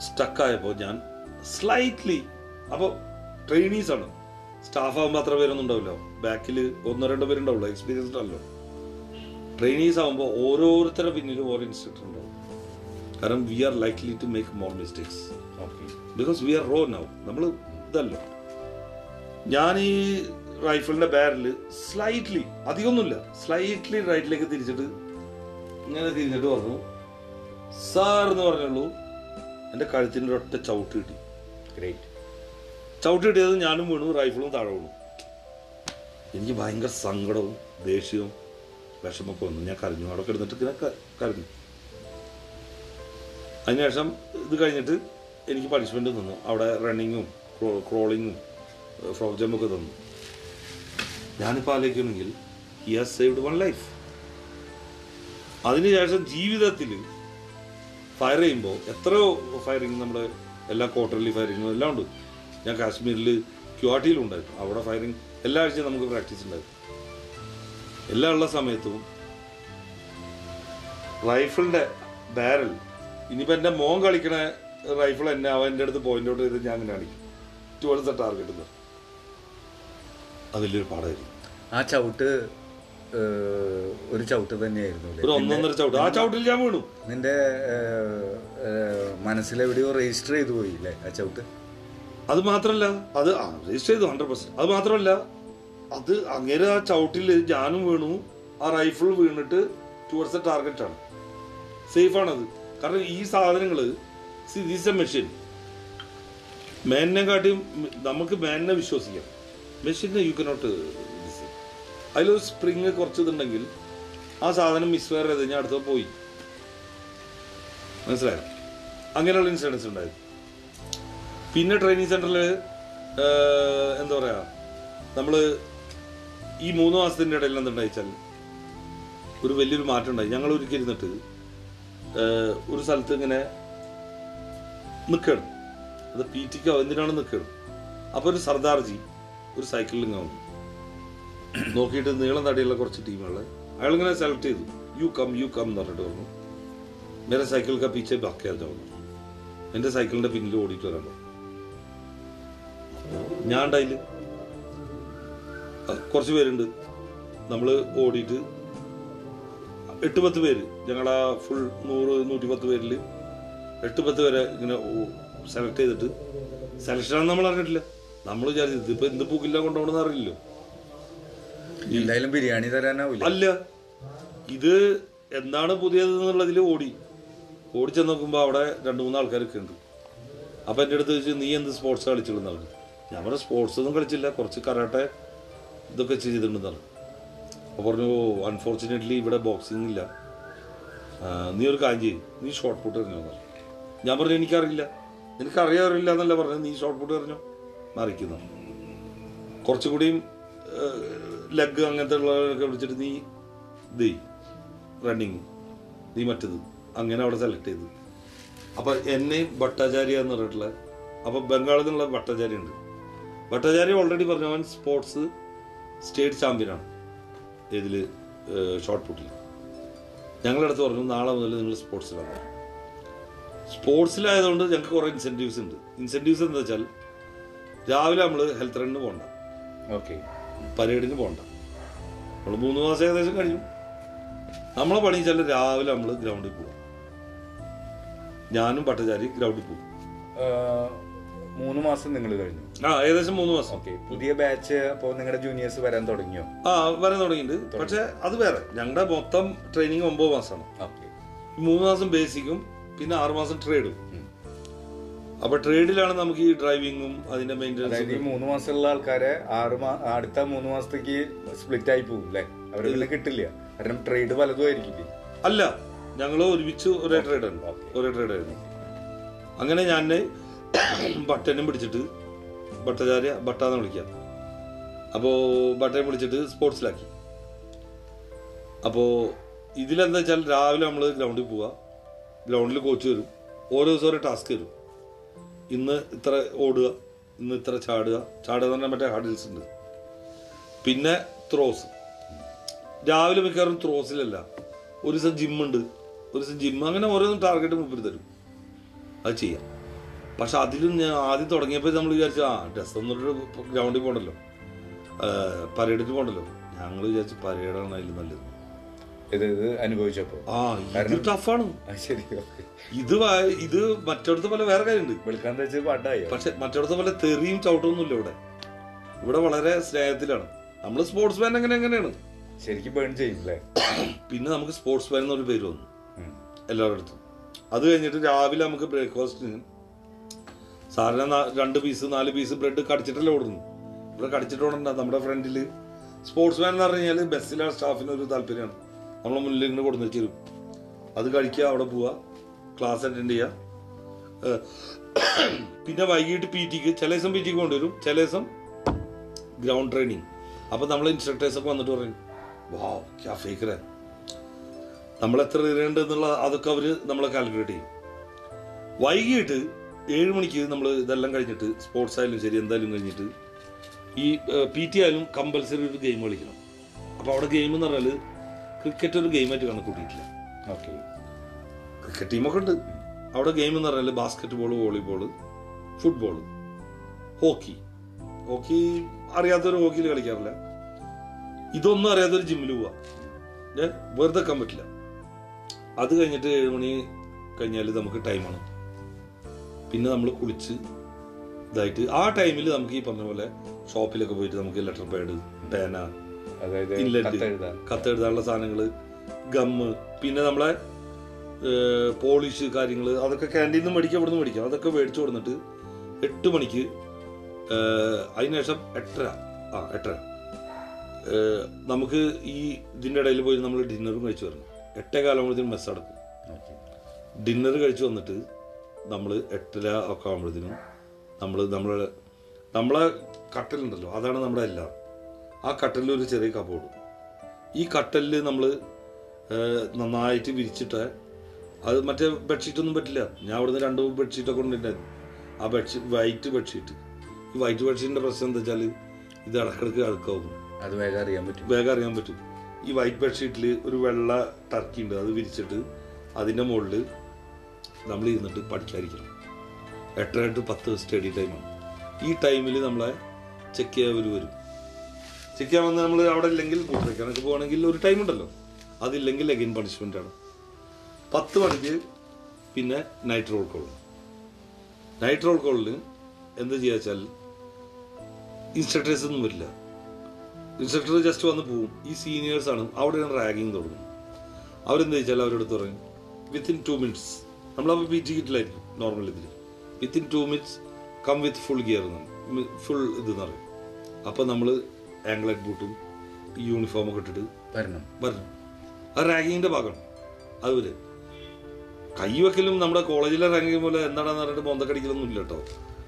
സ്റ്റക്കായപ്പോൾ ഞാൻ സ്ലൈറ്റ്ലി അപ്പോൾ ട്രെയിനീസാണ് സ്റ്റാഫ് ആകുമ്പോൾ അത്ര പേരൊന്നും ഉണ്ടാവില്ല. ബാക്കിൽ ഒന്നോ രണ്ടോ പേരുണ്ടാവുള്ളൂ. എക്സ്പീരിയൻസ്ഡ് അല്ലോ ട്രെയിനീസ് ആകുമ്പോൾ ഓരോരുത്തരുടെ പിന്നിലും ഓരോ ഇൻസ്ട്രക്ടർ ഉണ്ടാവും കാരണം we are likely to make more mistakes because we are raw now നമ്മൾ ഇതല്ലോ. ഞാൻ ഈ റൈഫിളിന്റെ ബാരൽ സ്ലൈറ്റ്ലി അധികമൊന്നുമില്ല. സ്ലൈറ്റ്ലി റൈറ്റിലേക്ക് തിരിച്ചിട്ട് ഇങ്ങനെ തിരിഞ്ഞിട്ട് പറഞ്ഞു. സാർ എന്ന് പറഞ്ഞുള്ളൂ. എന്റെ കഴുത്തിന്റെ ഒറ്റ ചവിട്ട് കിട്ടി. ഗ്രേറ്റ് ചവിട്ട് കിട്ടിയത് ഞാനും വീണു റൈഫിളും താഴെ വീണു. എനിക്ക് ഭയങ്കര സങ്കടവും ദേഷ്യവും വിഷമൊക്കെ വന്നു. ഞാൻ കരഞ്ഞു. അവിടെ കിടന്നിട്ട് ഇങ്ങനെ കരഞ്ഞു. അതിനുശേഷം ഇത് കഴിഞ്ഞിട്ട് എനിക്ക് പണിഷ്മെന്റ് തന്നു. അവിടെ റണ്ണിങ്ങും ക്രോളിങ്ങും ഫ്രോക്ക് ജമ്പൊക്കെ തന്നു. ഞാനിപ്പോൾ ആലോചിക്കണമെങ്കിൽ he has saved one life അതിനുശേഷം ജീവിതത്തിൽ ഫയർ ചെയ്യുമ്പോൾ എത്രയോ ഫയറിങ് നമ്മുടെ എല്ലാ ക്വാർട്ടർലി ഫയറിങ്ങും എല്ലാം ഉണ്ട്. ഞാൻ കാശ്മീരിൽ ക്യുവാട്ടിയിലും ഉണ്ടായിരുന്നു. അവിടെ ഫയറിങ് എല്ലാ ആഴ്ചയും നമുക്ക് പ്രാക്ടീസ് ഉണ്ടായിരുന്നു. എല്ലാ ഉള്ള സമയത്തും റൈഫിളിന്റെ ബാരൽ ഇനിയിപ്പോ എന്റെ മോൻ കളിക്കണ റൈഫിൾ എന്നെ അവൻ എന്റെ അടുത്ത് പോയിന്റ് ഔട്ട് ചെയ്ത് ഞാൻ അങ്ങനെ അടിക്കും ടുവേഴ്സ് ദ ടാർഗറ്റ് അതിലൊരു പാടായിരിക്കും. ആ ചവിട്ട് ഒരു ചവിട്ട് തന്നെയായിരുന്നു ഒരു? ഒന്നൊന്നര ചവിട്ട്. ആ ചവിട്ടിൽ ഞാൻ വീണു. നിന്റെ മനസ്സിലെവിടെയോ രജിസ്റ്റർ ചെയ്തു പോയി അല്ലേ ആ ചവിട്ട്? അത് മാത്രമല്ല അത് രജിസ്റ്റർ ചെയ്തു ഹൺഡ്രഡ് പെർസെന്റ് അത് മാത്രമല്ല അത് അങ്ങനെ ആ ചവിട്ടിൽ ഞാനും വീണു. ആ റൈഫിൾ വീണിട്ട് ടുവേഴ്സ് ദ ടാർഗറ്റ് ആണ്. സേഫ് ആണത്. കാരണം ഈ സാധനങ്ങൾ ദിസ് എ മെഷീൻ മേനെ കാട്ടിയും നമുക്ക് മേനിനെ വിശ്വസിക്കാം. മെഷീനെ യു കനോട്ട് അതിലൊരു സ്പ്രിങ് കുറച്ച് ഇതുണ്ടെങ്കിൽ ആ സാധനം മിസ്ഫയർ ചെയ്ത് ഞാൻ അടുത്ത പോയി. മനസ്സിലായോ? അങ്ങനെയുള്ള ഇൻസിഡൻസ് ഉണ്ടായിരുന്നു. പിന്നെ ട്രെയിനിങ് സെന്ററിൽ എന്താ പറയുക നമ്മൾ ഈ മൂന്ന് മാസത്തിന്റെ ഇടയിൽ എന്തുണ്ടായിച്ചാൽ ഒരു വലിയൊരു മാറ്റം ഉണ്ടായി. ഞങ്ങൾ ഏഹ്, ഒരു സ്ഥലത്ത് ഇങ്ങനെ നിൽക്കണം അത് പി ടിക്കോ എന്തിനാണ് നിൽക്കണം അപ്പൊ ഒരു സർദാർജി ഒരു സൈക്കിളിൽ ഇങ്ങനെ വന്നു. നോക്കിയിട്ട് നീളം തടിയുള്ള കുറച്ച് ടീമുകളെ. അയാൾ ഇങ്ങനെ സെലക്ട് ചെയ്തു. യു കം യു കം എന്ന് പറഞ്ഞിട്ട് പറഞ്ഞു മേരെ സൈക്കിൾ കാ പീച്ചെ ബാക്കിയാൽ പറഞ്ഞു എന്റെ സൈക്കിളിന്റെ പിന്നിൽ ഓടിയിട്ട് വരാൻ ഞാൻ ഉണ്ടായില്ല കുറച്ച് പേരുണ്ട്. നമ്മൾ ഓടിയിട്ട് എട്ട് പത്ത് പേര്. ഞങ്ങളാ ഫുൾ നൂറ് നൂറ്റി പത്ത് പേരിൽ എട്ട് പത്ത് പേരെ ഇങ്ങനെ സെലക്ട് ചെയ്തിട്ട്. സെലക്ഷൻ നമ്മൾ അറിഞ്ഞിട്ടില്ല. നമ്മൾ വിചാരിച്ചു ഇതിപ്പോ എന്ത് പൂക്കില്ല കൊണ്ടുപോകണമെന്ന് അറിയില്ലോ എന്തായാലും ബിരിയാണി തരാനാവില്ല അല്ല. ഇത് എന്താണ് പുതിയത് എന്നുള്ളതിൽ ഓടി ചെന്ന് നോക്കുമ്പോൾ അവിടെ രണ്ട് മൂന്ന് ആൾക്കാരൊക്കെ ഉണ്ട് അപ്പൊ എന്റെ അടുത്ത് ചോദിച്ചു നീ എന്ത് സ്പോർട്സ് കളിച്ചിട്ടുണ്ടെന്ന് ഞാൻ പറഞ്ഞ സ്പോർട്സ് ഒന്നും കളിച്ചില്ല. കുറച്ച് കരാട്ടെ ഇതൊക്കെ ചെയ്തിട്ടുണ്ടെന്നാണ് അപ്പോൾ പറഞ്ഞു അൺഫോർച്ചുനേറ്റ്ലി ഇവിടെ ബോക്സിംഗ് ഇല്ല. ആ, നീ ഒരു ചെയ്യും. നീ ഷോർട്ട് പുട്ട് എറിഞ്ഞോ പറഞ്ഞു. ഞാൻ പറഞ്ഞു എനിക്കറിയില്ല. നിനക്ക് അറിയാറില്ല എന്നല്ല പറഞ്ഞു നീ ഷോർട്ട് പുട്ട് എറിഞ്ഞോ? മറിക്കുന്നു. കുറച്ചുകൂടിയും ലെഗ് അങ്ങനത്തെ ഉള്ളവരൊക്കെ വിളിച്ചിട്ട് നീ ദേ റണ്ണിങ് നീ മറ്റത്. അങ്ങനെ അവിടെ സെലക്ട് ചെയ്തു. അപ്പൊ എന്നെയും ഭട്ടാചാര്യ എന്ന് പറഞ്ഞിട്ടുള്ള അപ്പൊ ബംഗാളിൽ നിന്നുള്ള ഭട്ടാചാര്യ ഉണ്ട്. ഭട്ടാചാര്യ ഓൾറെഡി പറഞ്ഞു അവൻ സ്പോർട്സ് സ്റ്റേറ്റ് ചാമ്പ്യനാണ് ഇതിൽ ഷോർട്ട് പുട്ടിൽ ഞങ്ങളുടെ അടുത്ത് പറഞ്ഞു നാളെ മുതൽ നിങ്ങൾ സ്പോർട്സിലാണ് സ്പോർട്സിലായതുകൊണ്ട് ഞങ്ങൾക്ക് കുറേ ഇൻസെന്റീവ്സ് ഉണ്ട്. ഇൻസെന്റീവ്സ് എന്താ വെച്ചാൽ രാവിലെ നമ്മൾ ഹെൽത്ത് റണ്ണിന് പോകണ്ട ഓക്കെ പരേഡിന് പോകണ്ട നമ്മൾ മൂന്ന് മാസം ഏകദേശം കഴിഞ്ഞു. നമ്മളെ പണി വെച്ചാൽ രാവിലെ നമ്മൾ ഗ്രൗണ്ടിൽ പോകും ഞാനും പട്ടചാരി ഗ്രൗണ്ടിൽ പോകും മൂന്ന് മാസം നിങ്ങൾ കഴിഞ്ഞു. ആ ഏകദേശം മൂന്ന് മാസം. ഓക്കെ പുതിയ ബാച്ച് അപ്പോൾ നിങ്ങളുടെ ജൂനിയേഴ്സ് വരാൻ തുടങ്ങിയോ? ആ വരാൻ തുടങ്ങിയിട്ടുണ്ട്. പക്ഷെ അത് വേറെ. ഞങ്ങളുടെ മൊത്തം ട്രെയിനിങ് ഒമ്പത് മാസമാണ്. ഓക്കെ മൂന്ന് മാസം ബേസിക്കും പിന്നെ ആറ് മാസം ട്രേഡും അപ്പൊ ട്രേഡിലാണ് നമുക്ക് ഈ ഡ്രൈവിങ്ങും അതിന്റെ മെയിന്റെ മെയിന്റെനൻസും മൂന്ന് മാസമുള്ള ആൾക്കാരെ ആറ് മാ അടുത്ത മൂന്ന് മാസത്തേക്ക് സ്പ്ലിറ്റ് ആയി പോകും അല്ലെ അവരെ പിന്നെ കിട്ടില്ല. കാരണം ട്രേഡ് പലതും ആയിരിക്കില്ലേ? അല്ല ഞങ്ങൾ ഒരുമിച്ച് ഒരേ ട്രേഡ് Okay. ഒരേ ട്രേഡ് ആയിരുന്നു. അങ്ങനെ ഞാൻ ബട്ടനും പിടിച്ചിട്ട് ഭട്ടാചാര്യ ഭട്ട എന്ന് വിളിക്കാം. അപ്പോൾ ഭട്ടനെ വിളിച്ചിട്ട് സ്പോർട്സിലാക്കി. അപ്പോൾ ഇതിലെന്താ വെച്ചാൽ രാവിലെ നമ്മൾ ഗ്രൗണ്ടിൽ പോവുക ഗ്രൗണ്ടിൽ കോച്ച് വരും. ഓരോ ദിവസം ഓരോ ടാസ്ക് വരും. ഇന്ന് ഇത്ര ഓടുക ഇന്ന് ഇത്ര ചാടുക. ചാടുക എന്ന് പറഞ്ഞാൽ മറ്റേ ഹഡിൽസ് ഉണ്ട്. പിന്നെ ത്രോസ്. രാവിലെ മിക്കവാറും ത്രോസിലല്ല. ഒരു ദിവസം ജിമ്മുണ്ട് ഒരു ദിവസം ജിം അങ്ങനെ ഓരോന്നും ടാർഗറ്റ് മുമ്പിൽ തരും. അത് ചെയ്യാം. പക്ഷെ അതിലും ഞാൻ ആദ്യം തുടങ്ങിയപ്പോൾ നമ്മൾ വിചാരിച്ചു ആ ഡ്രസ് ഒന്നൊരു ഗ്രൗണ്ടിൽ പോകണ്ടല്ലോ പരേഡിന് പോകണ്ടല്ലോ ഞങ്ങൾ വിചാരിച്ചു പരേഡാണ് അതിൽ നല്ലത്. അനുഭവിച്ചപ്പോ? ആ ഇത് ടഫാണ് ഇത് മറ്റിടത്ത് പോലെ വേറെ കാര്യമുണ്ട്. പക്ഷെ മറ്റടുത്ത പോലെ തെറിയും ചവിട്ടൊന്നുമില്ല ഇവിടെ. ഇവിടെ വളരെ സ്നേഹത്തിലാണ്. നമ്മൾ സ്പോർട്സ് മാൻ എങ്ങനെ എങ്ങനെയാണ്? ശരിക്കും ബേൺ ചെയ്യില്ലേ പിന്നെ നമുക്ക് സ്പോർട്സ് മാൻ എന്നൊരു പേര് വന്നു. എല്ലാവരുടെ അടുത്തും. അത് കഴിഞ്ഞിട്ട് രാവിലെ നമുക്ക് ബ്രേക്ക്ഫാസ്റ്റിന് സാറിന് രണ്ട് പീസ് നാല് പീസ് ബ്രെഡ് കടിച്ചിട്ടല്ലേ ഓടുന്നു ഇവിടെ കടിച്ചിട്ട് നമ്മുടെ ഫ്രണ്ടിൽ സ്പോർട്സ് മാൻ എന്ന് പറഞ്ഞു കഴിഞ്ഞാൽ ബസ്സിലെ സ്റ്റാഫിന് ഒരു താല്പര്യമാണ്. നമ്മളെ മുന്നിൽ ഇങ്ങനെ കൊടുന്നു വെച്ചിരും അത് കഴിക്കുക അവിടെ പോവുക ക്ലാസ് അറ്റൻഡ് ചെയ്യുക പിന്നെ വൈകിട്ട് പി ടിക്ക് ചില ദിവസം പി ടിക്ക് കൊണ്ടുവരും. ചില ദിവസം ഗ്രൗണ്ട് ട്രെയിനിങ് അപ്പം നമ്മൾ ഇൻസ്ട്രക്ടേഴ്സൊക്കെ വന്നിട്ട് പറയും വാ ക്യാ ഫേക്കറേ നമ്മൾ എത്ര അതൊക്കെ അവർ നമ്മളെ കാൽക്കുലേറ്റ് ചെയ്യും. വൈകിട്ട് ഏഴ് മണിക്ക് നമ്മൾ ഇതെല്ലാം കഴിഞ്ഞിട്ട് സ്പോർട്സ് ആയാലും ശരി എന്തായാലും കഴിഞ്ഞിട്ട് ഈ പി ടി ആയാലും കമ്പൽസറി ഒരു ഗെയിം കളിക്കണം. അപ്പോൾ അവിടെ ഗെയിം എന്ന് പറഞ്ഞാൽ ക്രിക്കറ്റ് ഒരു ഗെയിമായിട്ട് കണക്കൂട്ടിയിട്ടില്ല. ഓക്കെ ക്രിക്കറ്റ് ടീമൊക്കെ ഉണ്ട്. അവിടെ ഗെയിം എന്ന് പറഞ്ഞാൽ basketball volleyball football hockey hockey അറിയാത്തൊരു ഹോക്കിയിൽ കളിക്കാറില്ല. ഇതൊന്നും അറിയാത്തൊരു ജിമ്മിൽ പോവാ. വെറുതെ വെക്കാൻ പറ്റില്ല. അത് കഴിഞ്ഞിട്ട് ഏഴ് മണി കഴിഞ്ഞാൽ നമുക്ക് ടൈമാണ് പിന്നെ നമ്മൾ കുളിച്ച് ഇതായിട്ട് ആ ടൈമിൽ നമുക്ക് ഈ പറഞ്ഞ പോലെ ഷോപ്പിലൊക്കെ പോയിട്ട് നമുക്ക് ലെറ്റർ പാഡ് പേന അതായത് ഇൻലെറ്റ് കത്തെഴുതാനുള്ള സാധനങ്ങൾ ഗമ്മ് പിന്നെ നമ്മളെ പോളിഷ് കാര്യങ്ങൾ അതൊക്കെ ക്യാന്റീനിൽ നിന്ന് മേടിക്കാം ഇവിടെ നിന്ന് മേടിക്കാം. അതൊക്കെ മേടിച്ചു കൊടുത്തിട്ട് എട്ട് മണിക്ക് അതിനുശേഷം എട്ടര ആ എട്ടര. നമുക്ക് ഈ ഇതിന്റെ ഇടയിൽ പോയി നമ്മൾ ഡിന്നറും കഴിച്ചു വരണം. എട്ടേ കാലം മെസ്സ് അടക്കും ഓക്കെ. ഡിന്നർ കഴിച്ചു വന്നിട്ട് നമ്മൾ എട്ടര ഒക്കെ ആകുമ്പോഴത്തേനും നമ്മൾ നമ്മൾ നമ്മളെ കട്ടലുണ്ടല്ലോ അതാണ് നമ്മുടെ എല്ലാം. ആ കട്ടലിൽ ഒരു ചെറിയ കബോർഡ് ഈ കട്ടലിൽ നമ്മൾ നന്നായിട്ട് വിരിച്ചിട്ട് അത് മറ്റേ ബെഡ്ഷീറ്റൊന്നും പറ്റില്ല. ഞാൻ അവിടുന്ന് രണ്ട് ബെഡ്ഷീറ്റൊക്കെ ഉണ്ടായിരുന്നു ആ ബെഡ്ഷീറ്റ് വൈറ്റ് ബെഡ്ഷീറ്റ് ഈ വൈറ്റ് ബെഡ്ഷീറ്റിന്റെ പ്രശ്നം എന്താ വെച്ചാൽ ഇത് ഇടക്കിടക്ക് അടുക്കാവും അത് വേഗം അറിയാൻ പറ്റും. വേഗം അറിയാൻ പറ്റും. ഈ വൈറ്റ് ബെഡ്ഷീറ്റിൽ ഒരു വെള്ള ടർക്കി ഉണ്ട് അത് വിരിച്ചിട്ട് അതിന്റെ മുകളിൽ നമ്മൾ ഇരുന്നിട്ട് പഠിക്കാതിരിക്കണം. എട്ടര ടു പത്ത് സ്റ്റഡി ടൈമാണ്. ഈ ടൈമിൽ നമ്മളെ ചെക്ക് ചെയ്യാൻ വരും. ചെക്ക് ചെയ്യാൻ വന്ന് നമ്മൾ അവിടെ ഇല്ലെങ്കിൽ മൂത്രയ്ക്കാനൊക്കെ പോകണമെങ്കിൽ ഒരു ടൈം ഉണ്ടല്ലോ. അതില്ലെങ്കിൽ അഗൈൻ പണിഷ്മെന്റ് ആണ്. പത്ത് മണിക്ക് പിന്നെ night roll call night roll കോളിന് എന്ത് ചെയ്യുക വെച്ചാൽ ഇൻസ്ട്രക്ടേഴ്സ് ഒന്നും വരില്ല. ഇൻസ്ട്രക്ടർ ജസ്റ്റ് വന്ന് പോവും. ഈ സീനിയേഴ്സ് ആണ് അവിടെയാണ് റാഗിങ് തുടങ്ങും അവരെന്ത് ചോദിച്ചാൽ അവരോട് പറയും വിത്തിൻ ടു മിനിറ്റ്സ് നമ്മളപ്പോൾ പി ജി കിറ്റിലായിരിക്കും നോർമൽ ഇതിൽ within two minutes come with full gear full ഇത് എന്ന് പറയും. അപ്പം നമ്മൾ ആംഗ്ലറ്റ് ബൂട്ടും യൂണിഫോം ഒക്കെ ഇട്ടിട്ട് വരണം. വരണം. ആ റാഗിങ്ങിന്റെ ഭാഗമാണ് അതുപോലെ കൈവെക്കലും നമ്മുടെ കോളേജിലെ റാങ്കിങ് പോലെ എന്താണെന്ന് പറഞ്ഞിട്ട് ബോന്തക്കടിക്കലൊന്നും ഇല്ല കേട്ടോ.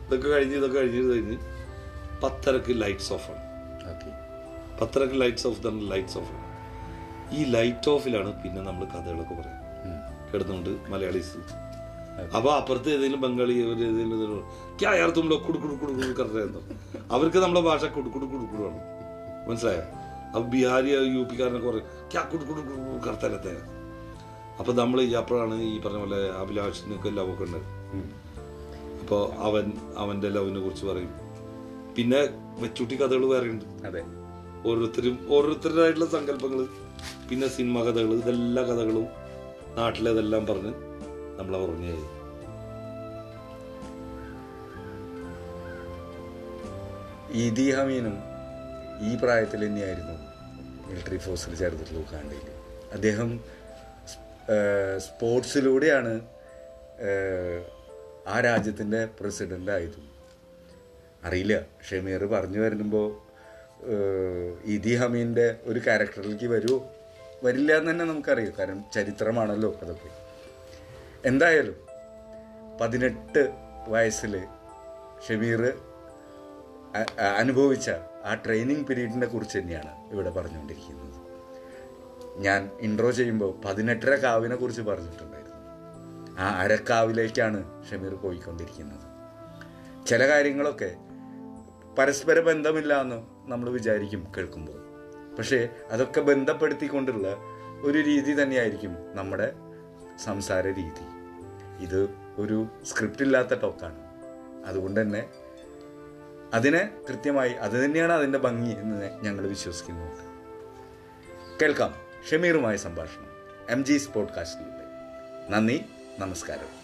ഇതൊക്കെ കഴിഞ്ഞ് ഇതൊക്കെ കഴിഞ്ഞ് കഴിഞ്ഞ് പത്തരക്ക് ലൈറ്റ്സ് ഓഫ് ആണ്. ഓക്കെ പത്തരക്ക് ലൈറ്റ്സ് ഓഫ് തന്നെ ലൈറ്റ്സ് ഓഫ് ആണ്. ഈ ലൈറ്റ് ഓഫിലാണ് പിന്നെ നമ്മൾ കഥകളൊക്കെ പറയാം കിടന്നുകൊണ്ട് മലയാളീസ്. അപ്പൊ അപ്പുറത്ത് ഏതെങ്കിലും ബംഗാളി ഒരു ഏതെങ്കിലും ക്യാ അവർക്ക് നമ്മുടെ ഭാഷ കുടുക്കുടു കുടുക്കുടുവാണ് കുടു കുടുവാണ് മനസ്സിലായോ? അപ്പൊ ബീഹാരി യു പിക്കാരനൊക്കെ പറയും ക്യാ കുടു കുടു കുടു കുടു കറക്റ്റത്തെ അപ്പൊ നമ്മൾ ഈ അപ്പോഴാണ് ഈ പറഞ്ഞ പോലെ അഭിലാഷിനൊക്കെ ലവ് ഒക്കെ ഉണ്ട്. അപ്പോൾ അവൻ അവന്റെ ലവിനെ കുറിച്ച് പറയും. പിന്നെ വെച്ചുട്ടി കഥകൾ വേറെ ഉണ്ട്. അതെ. ഓരോരുത്തരും ഓരോരുത്തരുടേതായിട്ടുള്ള സങ്കല്പങ്ങൾ പിന്നെ സിനിമ കഥകൾ ഇതെല്ലാ കഥകളും നാട്ടിലേതെല്ലാം പറഞ്ഞ് നമ്മളെ ഉറങ്ങിയായി കഴിഞ്ഞു. ഈദി ഈ പ്രായത്തിൽ തന്നെയായിരുന്നു മിലിറ്ററി ഫോഴ്സിൽ ചേർത്തിട്ടുള്ള ഉഗാണ്ടയിൽ അദ്ദേഹം സ്പോർട്സിലൂടെയാണ് ആ രാജ്യത്തിന്റെ പ്രസിഡന്റ് ആയതും. അറിയില്ല. ഷമീർ പറഞ്ഞു വരുമ്പോൾ ഇതി ഹമീന്റെ ഒരു ക്യാരക്ടറിലേക്ക് വരുമോ വരില്ല എന്ന് തന്നെ നമുക്കറിയാം. കാരണം ചരിത്രമാണല്ലോ അതൊക്കെ. എന്തായാലും പതിനെട്ട് വയസ്സിൽ ഷമീർ അനുഭവിച്ച ആ ട്രെയിനിങ് പീരീഡിനെ കുറിച്ച് തന്നെയാണ് ഇവിടെ പറഞ്ഞുകൊണ്ടിരിക്കുന്നത്. ഞാൻ ഇൻട്രോ ചെയ്യുമ്പോൾ പതിനെട്ടര കാവിനെ കുറിച്ച് പറഞ്ഞിട്ടുണ്ടായിരുന്നു. ആ അരക്കാവിലേക്കാണ് ഷമീർ പോയിക്കൊണ്ടിരിക്കുന്നത്. ചില കാര്യങ്ങളൊക്കെ പരസ്പര ബന്ധമില്ല എന്ന് നമ്മൾ വിചാരിക്കും കേൾക്കുമ്പോൾ. പക്ഷേ അതൊക്കെ ബന്ധപ്പെടുത്തിക്കൊണ്ടുള്ള ഒരു രീതി തന്നെയായിരിക്കും നമ്മുടെ സംസാര രീതി. ഇത് ഒരു സ്ക്രിപ്റ്റ് ഇല്ലാത്ത ടോക്കാണ് അതുകൊണ്ട് തന്നെ അതിനെ കൃത്യമായി അത് തന്നെയാണ് അതിന്റെ ഭംഗി എന്ന് ഞങ്ങൾ വിശ്വസിക്കുന്നുണ്ട്. കേൾക്കാം ഷമീറുമായ സംഭാഷണം. എം ജി സ്പോഡ്കാസ്റ്റിലൂടെ നന്ദി നമസ്കാരം.